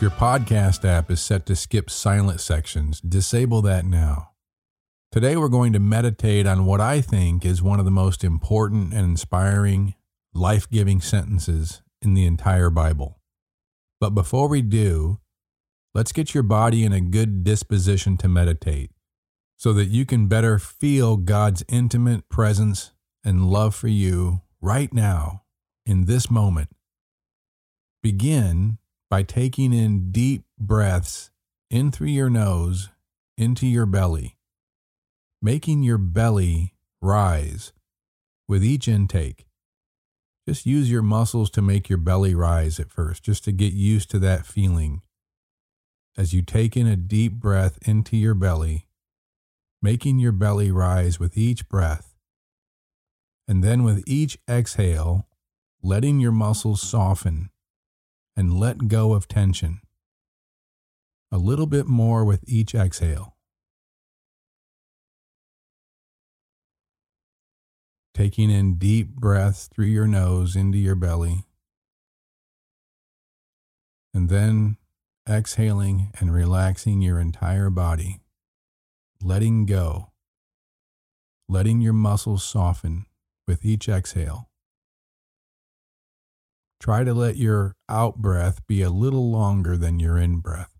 If your podcast app is set to skip silent sections, disable that now. Today we're going to meditate on what I think is one of the most important and inspiring, life giving sentences in the entire Bible. But before we do, let's get your body in a good disposition to meditate so that you can better feel God's intimate presence and love for you right now in this moment. Begin by taking in deep breaths in through your nose into your belly, making your belly rise with each intake. Just use your muscles to make your belly rise at first, just to get used to that feeling. As you take in a deep breath into your belly, making your belly rise with each breath. And then with each exhale, letting your muscles soften and let go of tension. A little bit more with each exhale. Taking in deep breaths through your nose into your belly. And then exhaling and relaxing your entire body, letting go, letting your muscles soften with each exhale. Try to let your out breath be a little longer than your in breath.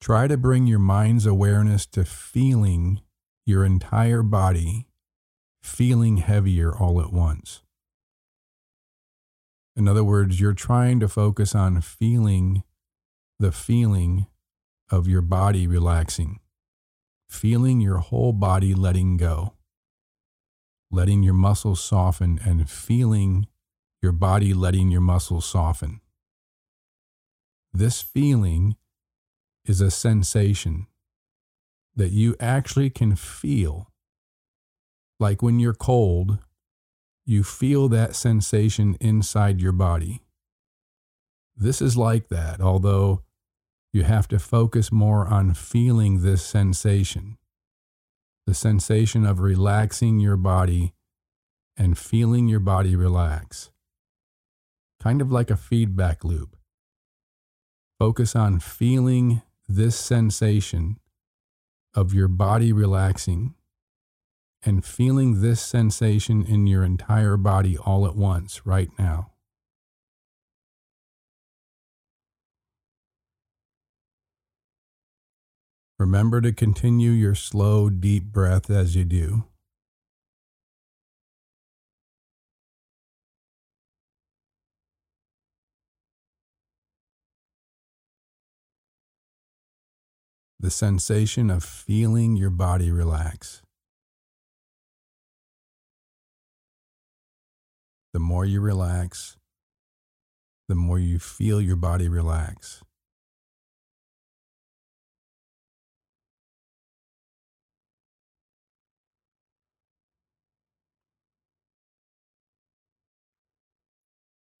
Try to bring your mind's awareness to feeling your entire body feeling heavier all at once. In other words, you're trying to focus on feeling the feeling of your body relaxing feeling your whole body letting go, letting your muscles soften, and feeling your body letting your muscles soften. This feeling is a sensation that you actually can feel. Like when you're cold, you feel that sensation inside your body. This is like that, although you have to focus more on feeling this sensation the sensation of relaxing your body and feeling your body relax. Kind of like a feedback loop. Focus on feeling this sensation of your body relaxing and feeling this sensation in your entire body all at once right now. Remember to continue your slow, deep breath as you do. The sensation of feeling your body relax. The more you relax, the more you feel your body relax.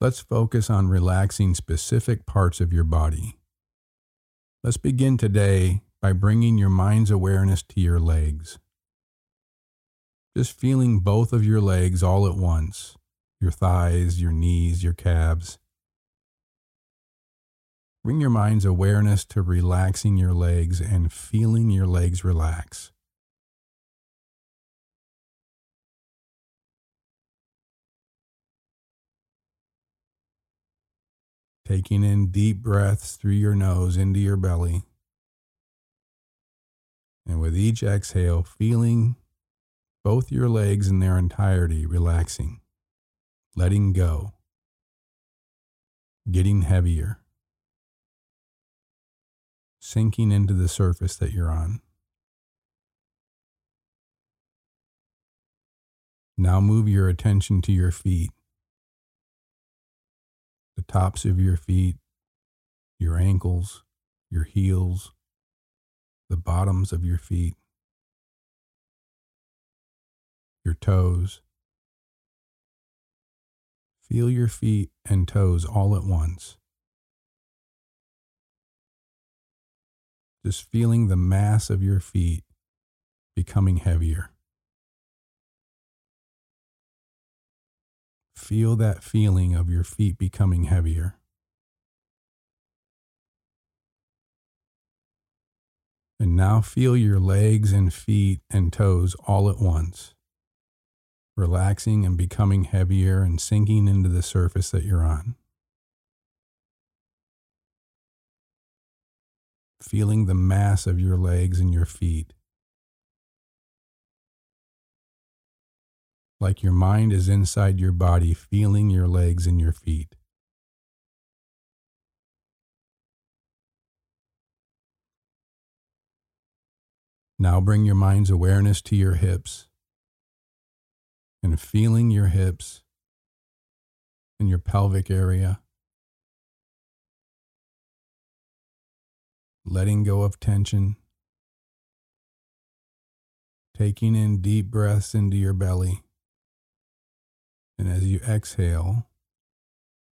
Let's focus on relaxing specific parts of your body. Let's begin today by bringing your mind's awareness to your legs. Just feeling both of your legs all at once your thighs, your knees, your calves. Bring your mind's awareness to relaxing your legs and feeling your legs relax. Taking in deep breaths through your nose into your belly. And with each exhale, feeling both your legs in their entirety relaxing, letting go, getting heavier, sinking into the surface that you're on. Now move your attention to your feet, the tops of your feet, your ankles, your heels, the bottoms of your feet, your toes. Feel your feet and toes all at once. Just feeling the mass of your feet becoming heavier. Feel that feeling of your feet becoming heavier. And now feel your legs and feet and toes all at once, relaxing and becoming heavier and sinking into the surface that you're on. Feeling the mass of your legs and your feet. Like your mind is inside your body, feeling your legs and your feet. Now bring your mind's awareness to your hips and feeling your hips and your pelvic area. Letting go of tension. Taking in deep breaths into your belly. And as you exhale,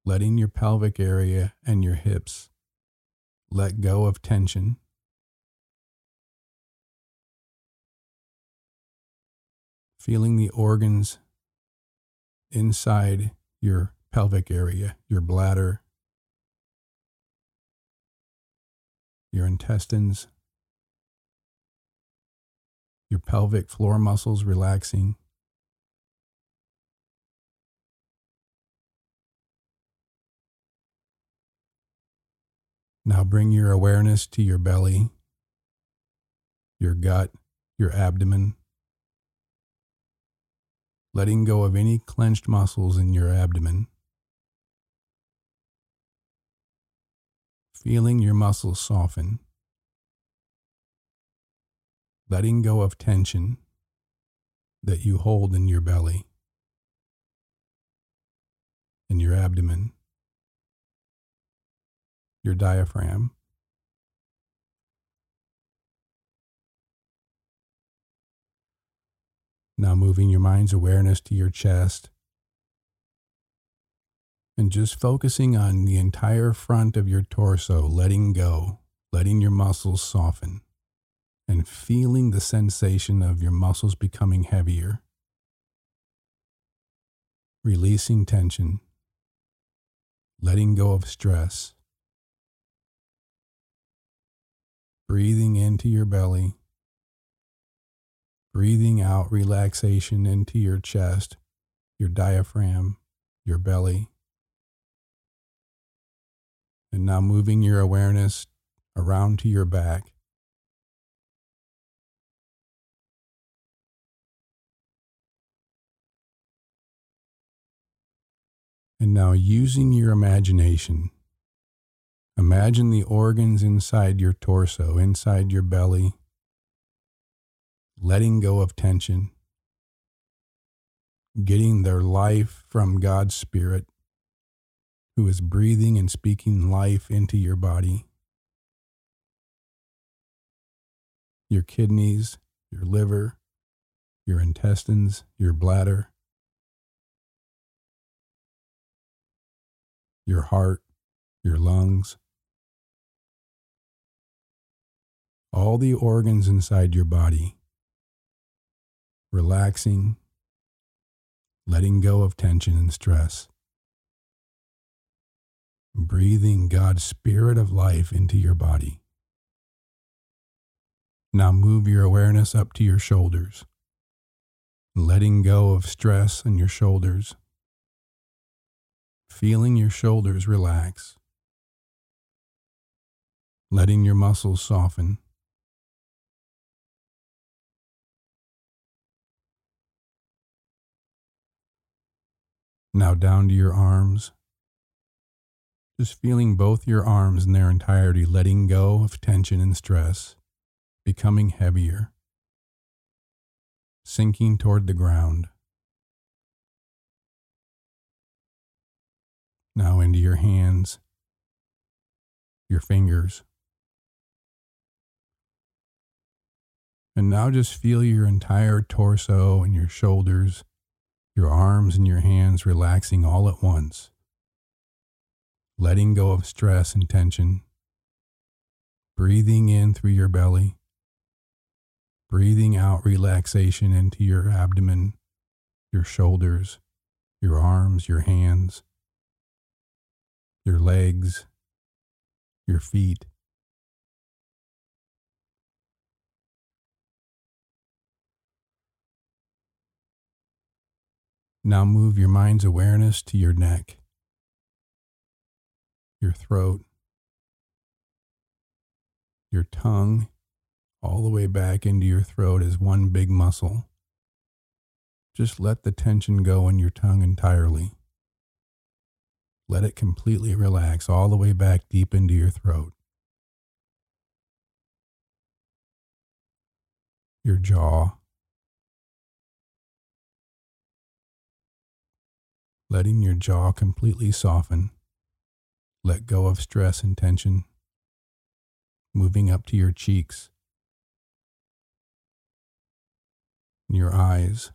letting your pelvic area and your hips let go of tension. feeling the organs inside your pelvic area, your bladder, your intestines, your pelvic floor muscles relaxing. Now bring your awareness to your belly, your gut, your abdomen letting go of any clenched muscles in your abdomen. Feeling your muscles soften. Letting go of tension that you hold in your belly, in your abdomen, your diaphragm. Now moving your mind's awareness to your chest. And just focusing on the entire front of your torso, letting go, letting your muscles soften, and feeling the sensation of your muscles becoming heavier, releasing tension, letting go of stress, breathing into your belly breathing out relaxation into your chest, your diaphragm, your belly. And now moving your awareness around to your back. And now using your imagination, imagine the organs inside your torso, inside your belly, letting go of tension, getting their life from God's Spirit, who is breathing and speaking life into your body. Your kidneys, your liver, your intestines, your bladder, your heart, your lungs, all the organs inside your body relaxing, letting go of tension and stress, breathing God's Spirit of life into your body. Now move your awareness up to your shoulders, letting go of stress in your shoulders, feeling your shoulders relax, letting your muscles soften. Now down to your arms. Just feeling both your arms in their entirety, letting go of tension and stress, becoming heavier, sinking toward the ground. Now into your hands, your fingers. And now just feel your entire torso and your shoulders your arms and your hands relaxing all at once, letting go of stress and tension, breathing in through your belly, breathing out relaxation into your abdomen, your shoulders, your arms, your hands, your legs, your feet. Now move your mind's awareness to your neck, your throat, your tongue, all the way back into your throat as one big muscle. Just let the tension go in your tongue entirely. Let it completely relax all the way back deep into your throat. Your jaw. Letting your jaw completely soften. Let go of stress and tension. Moving up to your cheeks. Your eyes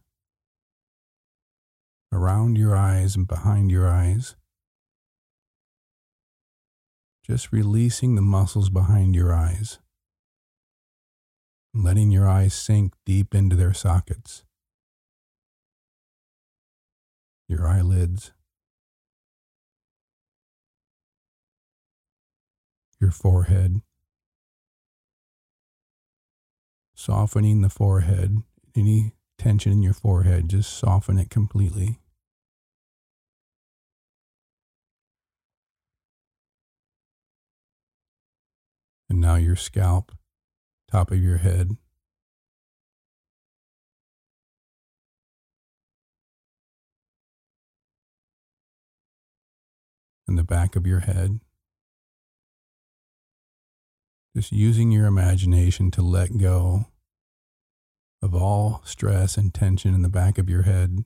around your eyes and behind your eyes. Just releasing the muscles behind your eyes, letting your eyes sink deep into their sockets. Your eyelids, your forehead, softening the forehead, any tension in your forehead, just soften it completely. And now your scalp, top of your head. And the back of your head. Just using your imagination to let go of all stress and tension in the back of your head,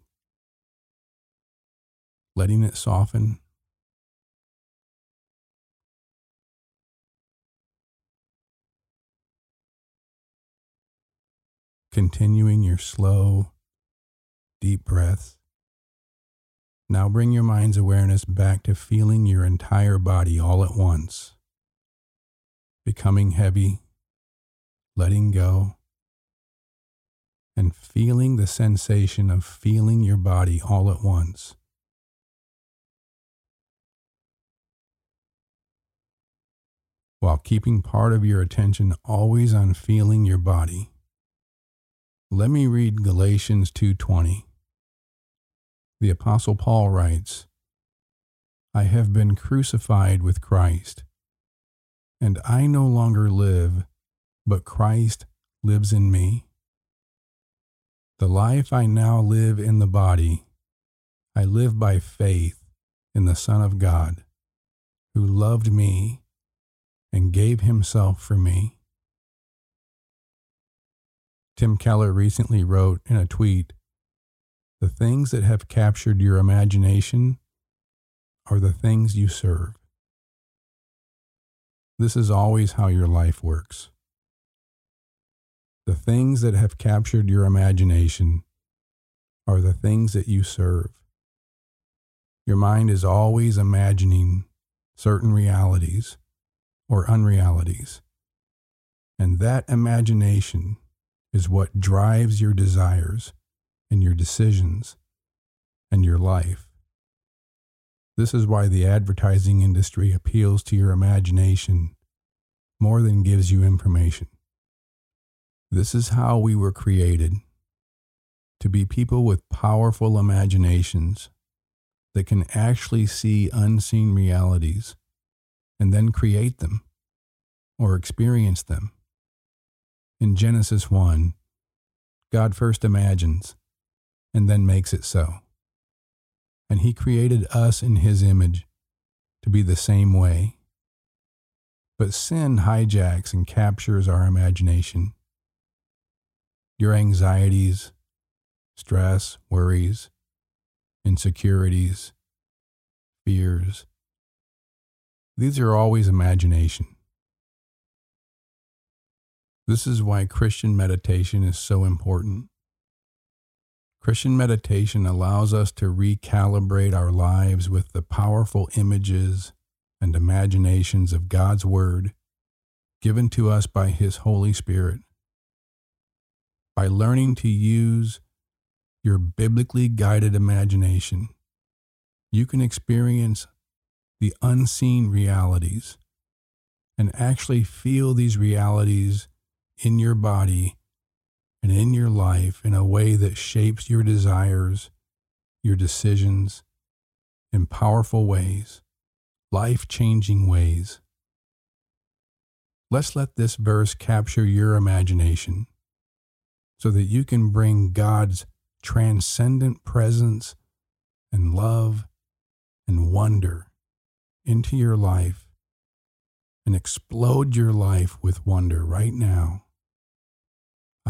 letting it soften. Continuing your slow, deep breaths. Now bring your mind's awareness back to feeling your entire body all at once, becoming heavy, letting go and feeling the sensation of feeling your body all at once. While keeping part of your attention always on feeling your body. Let me read Galatians 2:20. The apostle Paul writes, I have been crucified with Christ, and I no longer live, but Christ lives in me. The life I now live in the body, I live by faith in the Son of God, who loved me and gave himself for me. Tim Keller recently wrote in a tweet The things that have captured your imagination are the things you serve. This is always how your life works. The things that have captured your imagination are the things that you serve. Your mind is always imagining certain realities or unrealities. And that imagination is what drives your desires and your decisions and your life. This is why the advertising industry appeals to your imagination more than gives you information. This is how we were created to be people with powerful imaginations that can actually see unseen realities and then create them or experience them. In Genesis 1, God first imagines and then makes it so. And He created us in His image to be the same way. But sin hijacks and captures our imagination your anxieties, stress, worries, insecurities, fears. These are always imagination. This is why Christian meditation is so important. Christian meditation allows us to recalibrate our lives with the powerful images and imaginations of God's Word given to us by His Holy Spirit. By learning to use your biblically guided imagination, you can experience the unseen realities and actually feel these realities in your body and in your life in a way that shapes your desires, your decisions in powerful ways, life changing ways. Let's let this verse capture your imagination so that you can bring God's transcendent presence and love and wonder into your life and explode your life with wonder right now.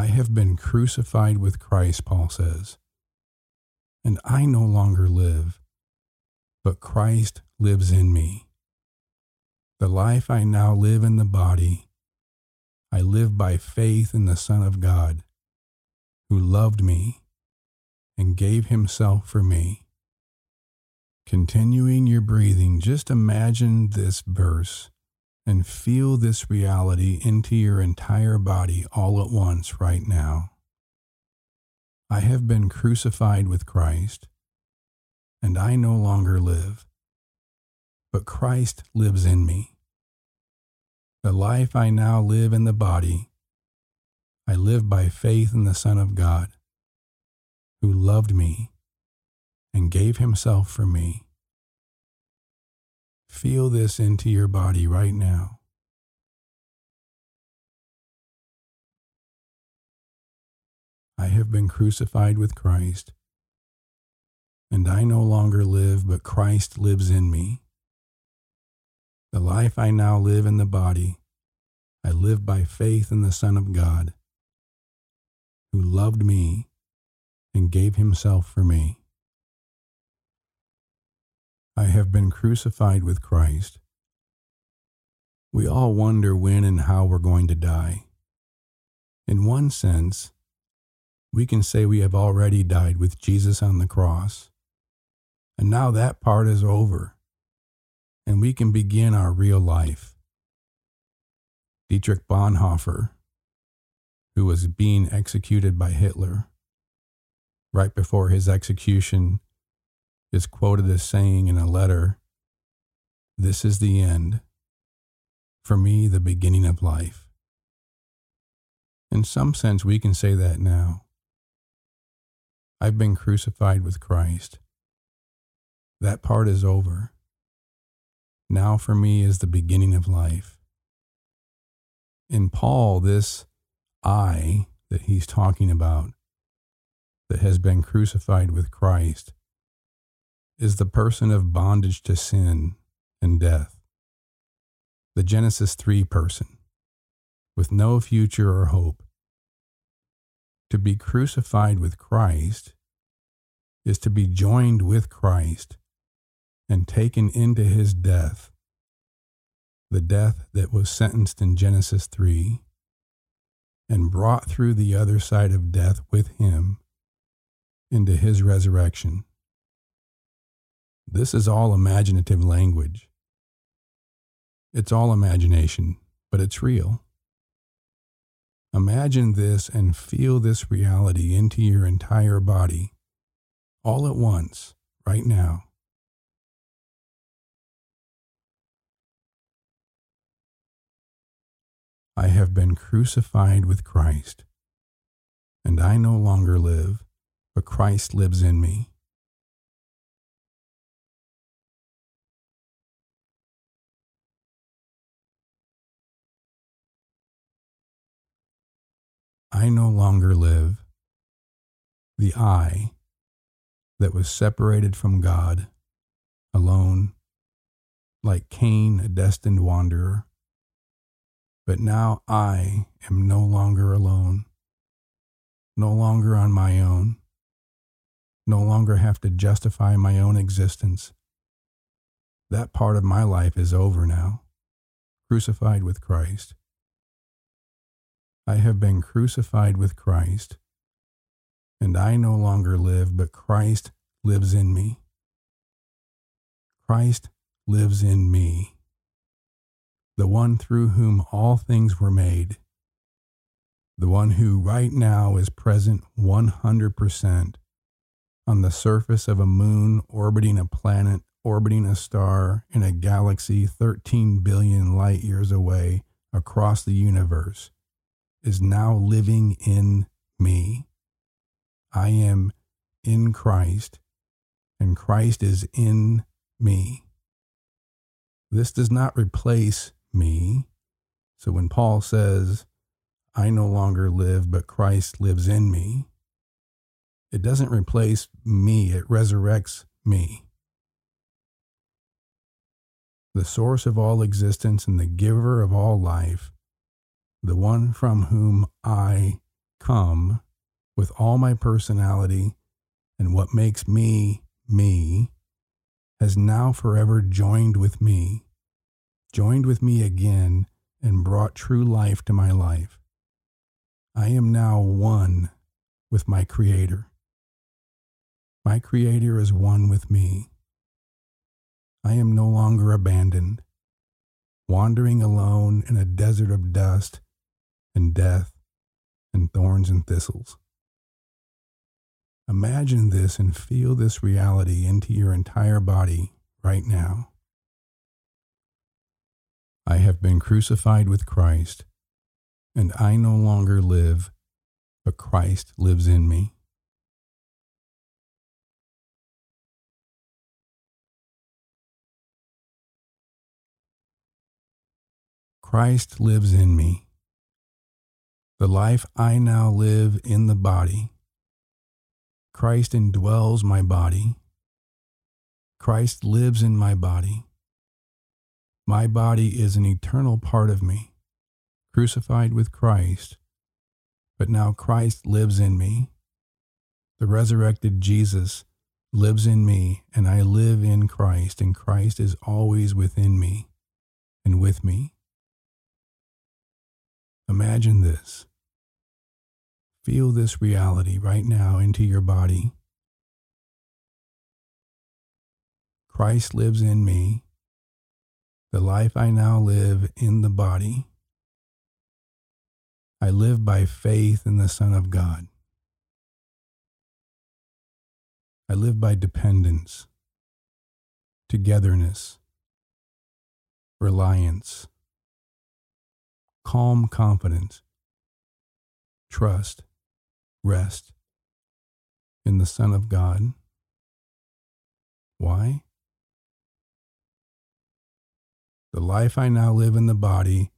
I have been crucified with Christ, Paul says, and I no longer live, but Christ lives in me. The life I now live in the body, I live by faith in the Son of God, who loved me and gave himself for me. Continuing your breathing, just imagine this verse and feel this reality into your entire body all at once right now. I have been crucified with Christ, and I no longer live, but Christ lives in me. The life I now live in the body, I live by faith in the Son of God, who loved me and gave himself for me. Feel this into your body right now. I have been crucified with Christ, and I no longer live, but Christ lives in me. The life I now live in the body, I live by faith in the Son of God, who loved me and gave himself for me. I have been crucified with Christ. We all wonder when and how we're going to die. In one sense, we can say we have already died with Jesus on the cross. And now that part is over, and we can begin our real life. Dietrich Bonhoeffer, who was being executed by Hitler, right before his execution, is quoted as saying in a letter, This is the end. For me, the beginning of life. In some sense, we can say that now. I've been crucified with Christ. That part is over. Now for me is the beginning of life. In Paul, this I that he's talking about, that has been crucified with Christ, is the person of bondage to sin and death. The Genesis 3 person, with no future or hope. To be crucified with Christ is to be joined with Christ and taken into his death, the death that was sentenced in Genesis 3, and brought through the other side of death with him into his resurrection. This is all imaginative language. It's all imagination, but it's real. Imagine this and feel this reality into your entire body, all at once, right now. I have been crucified with Christ, and I no longer live, but Christ lives in me. I no longer live. The I that was separated from God, alone, like Cain, a destined wanderer. But now I am no longer alone, no longer on my own, no longer have to justify my own existence, That part of my life is over now, crucified with Christ. I have been crucified with Christ, and I no longer live, but Christ lives in me. Christ lives in me, the one through whom all things were made, the one who right now is present 100% on the surface of a moon orbiting a planet, orbiting a star in a galaxy 13 billion light years away across the universe, is now living in me. I am in Christ, and Christ is in me. This does not replace me. So when Paul says, I no longer live, but Christ lives in me, it doesn't replace me, it resurrects me. The source of all existence and the giver of all life, the one from whom I come with all my personality and what makes me me, has now forever joined with me, joined with me again, and brought true life to my life. I am now one with my Creator. My Creator is one with me. I am no longer abandoned, wandering alone in a desert of dust and death and thorns and thistles. Imagine this and feel this reality into your entire body right now. I have been crucified with Christ, and I no longer live, but Christ lives in me. Christ lives in me. The life I now live in the body, Christ indwells my body. Christ lives in my body. My body is an eternal part of me, crucified with Christ, but now Christ lives in me. The resurrected Jesus lives in me, and I live in Christ, and Christ is always within me and with me. Imagine this. Feel this reality right now into your body. Christ lives in me. The life I now live in the body. I live by faith in the Son of God. I live by dependence, togetherness, reliance, calm confidence, trust, rest in the Son of God. Why? The life I now live in the body,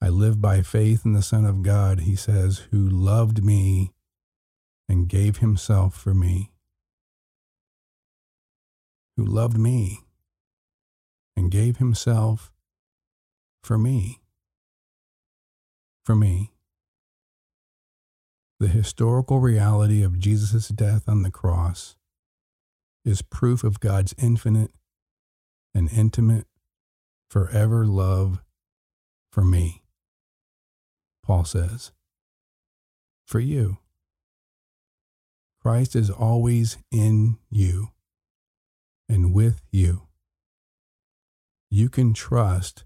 I live by faith in the Son of God, he says, who loved me and gave himself for me. Who loved me and gave himself for me for me. The historical reality of Jesus' death on the cross is proof of God's infinite and intimate, forever love for me. Paul says, for you. Christ is always in you and with you. You can trust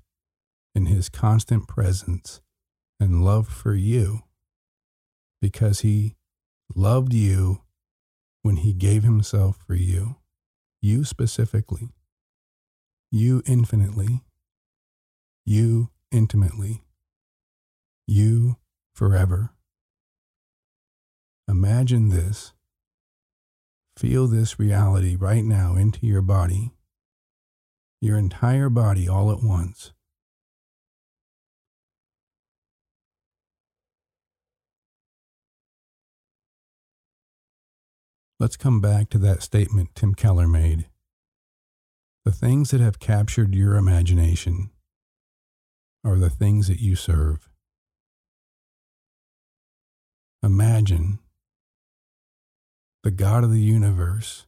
in his constant presence and love for you because he loved you when he gave himself for you, you specifically, you infinitely, you intimately, you forever. Imagine this. Feel this reality right now into your body, your entire body all at once. Let's come back to that statement Tim Keller made. The things that have captured your imagination are the things that you serve. Imagine the God of the universe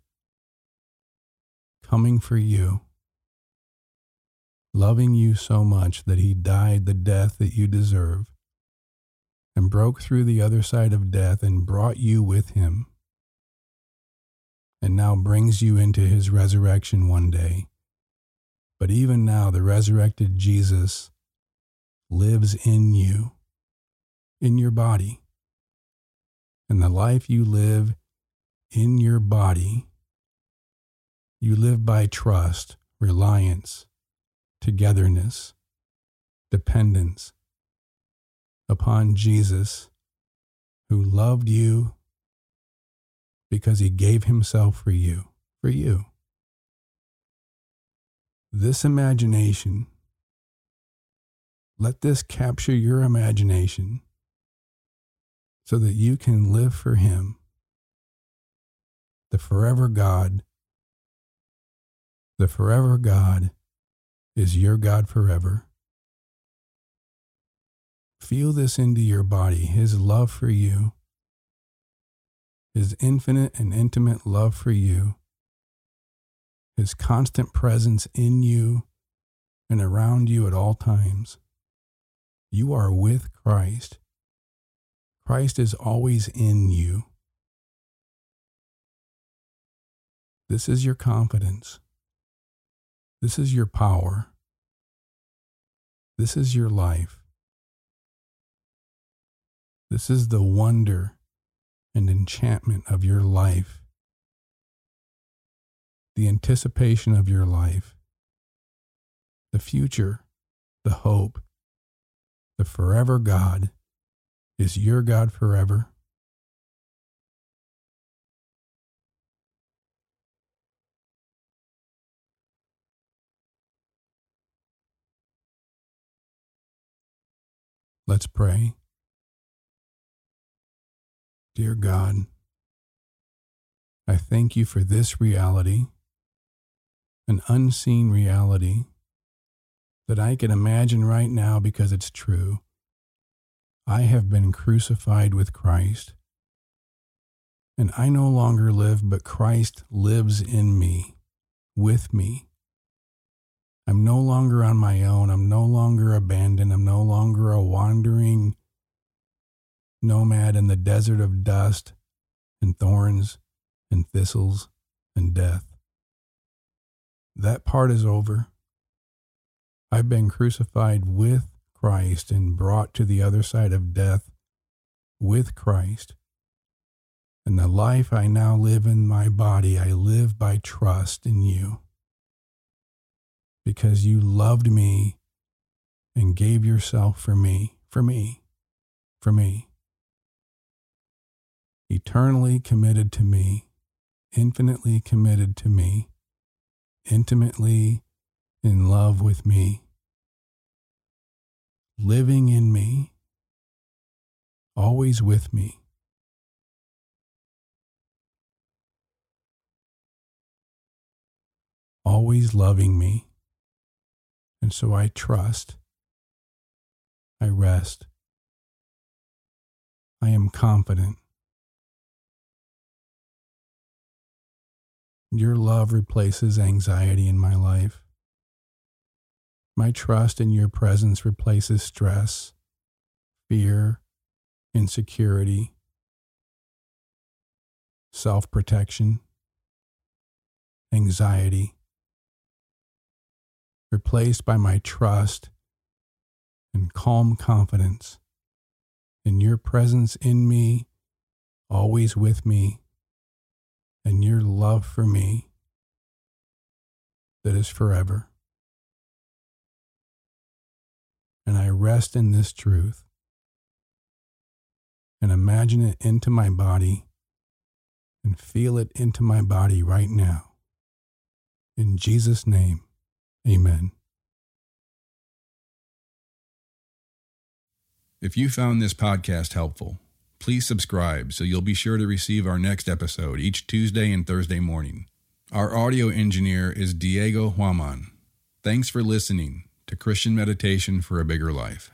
coming for you loving you so much that he died the death that you deserve and broke through the other side of death and brought you with him, and now brings you into his resurrection one day. But even now, the resurrected Jesus lives in you, in your body. And the life you live in your body, you live by trust, reliance, togetherness, dependence upon Jesus, who loved you because he gave himself for you, for you. This imagination, let this capture your imagination so that you can live for him, the forever God. The forever God is your God forever. Feel this into your body, His love for you, His infinite and intimate love for you, His constant presence in you and around you at all times. You are with Christ. Christ is always in you. This is your confidence. This is your power. This is your life. This is the wonder and enchantment of your life, the anticipation of your life, the future, the hope, the forever God is your God forever. Let's pray. Dear God, I thank you for this reality, an unseen reality that I can imagine right now because it's true. I have been crucified with Christ, and I no longer live, but Christ lives in me, with me. I'm no longer on my own. I'm no longer abandoned. I'm no longer a wandering nomad in the desert of dust and thorns and thistles and death. That part is over. I've been crucified with Christ and brought to the other side of death with Christ. And the life I now live in my body, I live by trust in you. Because you loved me and gave yourself for me, for me, for me eternally committed to me, infinitely committed to me, intimately in love with me, living in me, always with me. Always loving me. And so I trust. I rest. I am confident. Your love replaces anxiety in my life. My trust in your presence replaces stress, fear, insecurity, self protection, anxiety, replaced by my trust and calm confidence in your presence in me, always with me and your love for me that is forever. And I rest in this truth and imagine it into my body and feel it into my body right now. In Jesus' name, amen. If you found this podcast helpful, please subscribe so you'll be sure to receive our next episode each Tuesday and Thursday morning. Our audio engineer is Diego Huaman. Thanks for listening to Christian Meditation for a Bigger Life.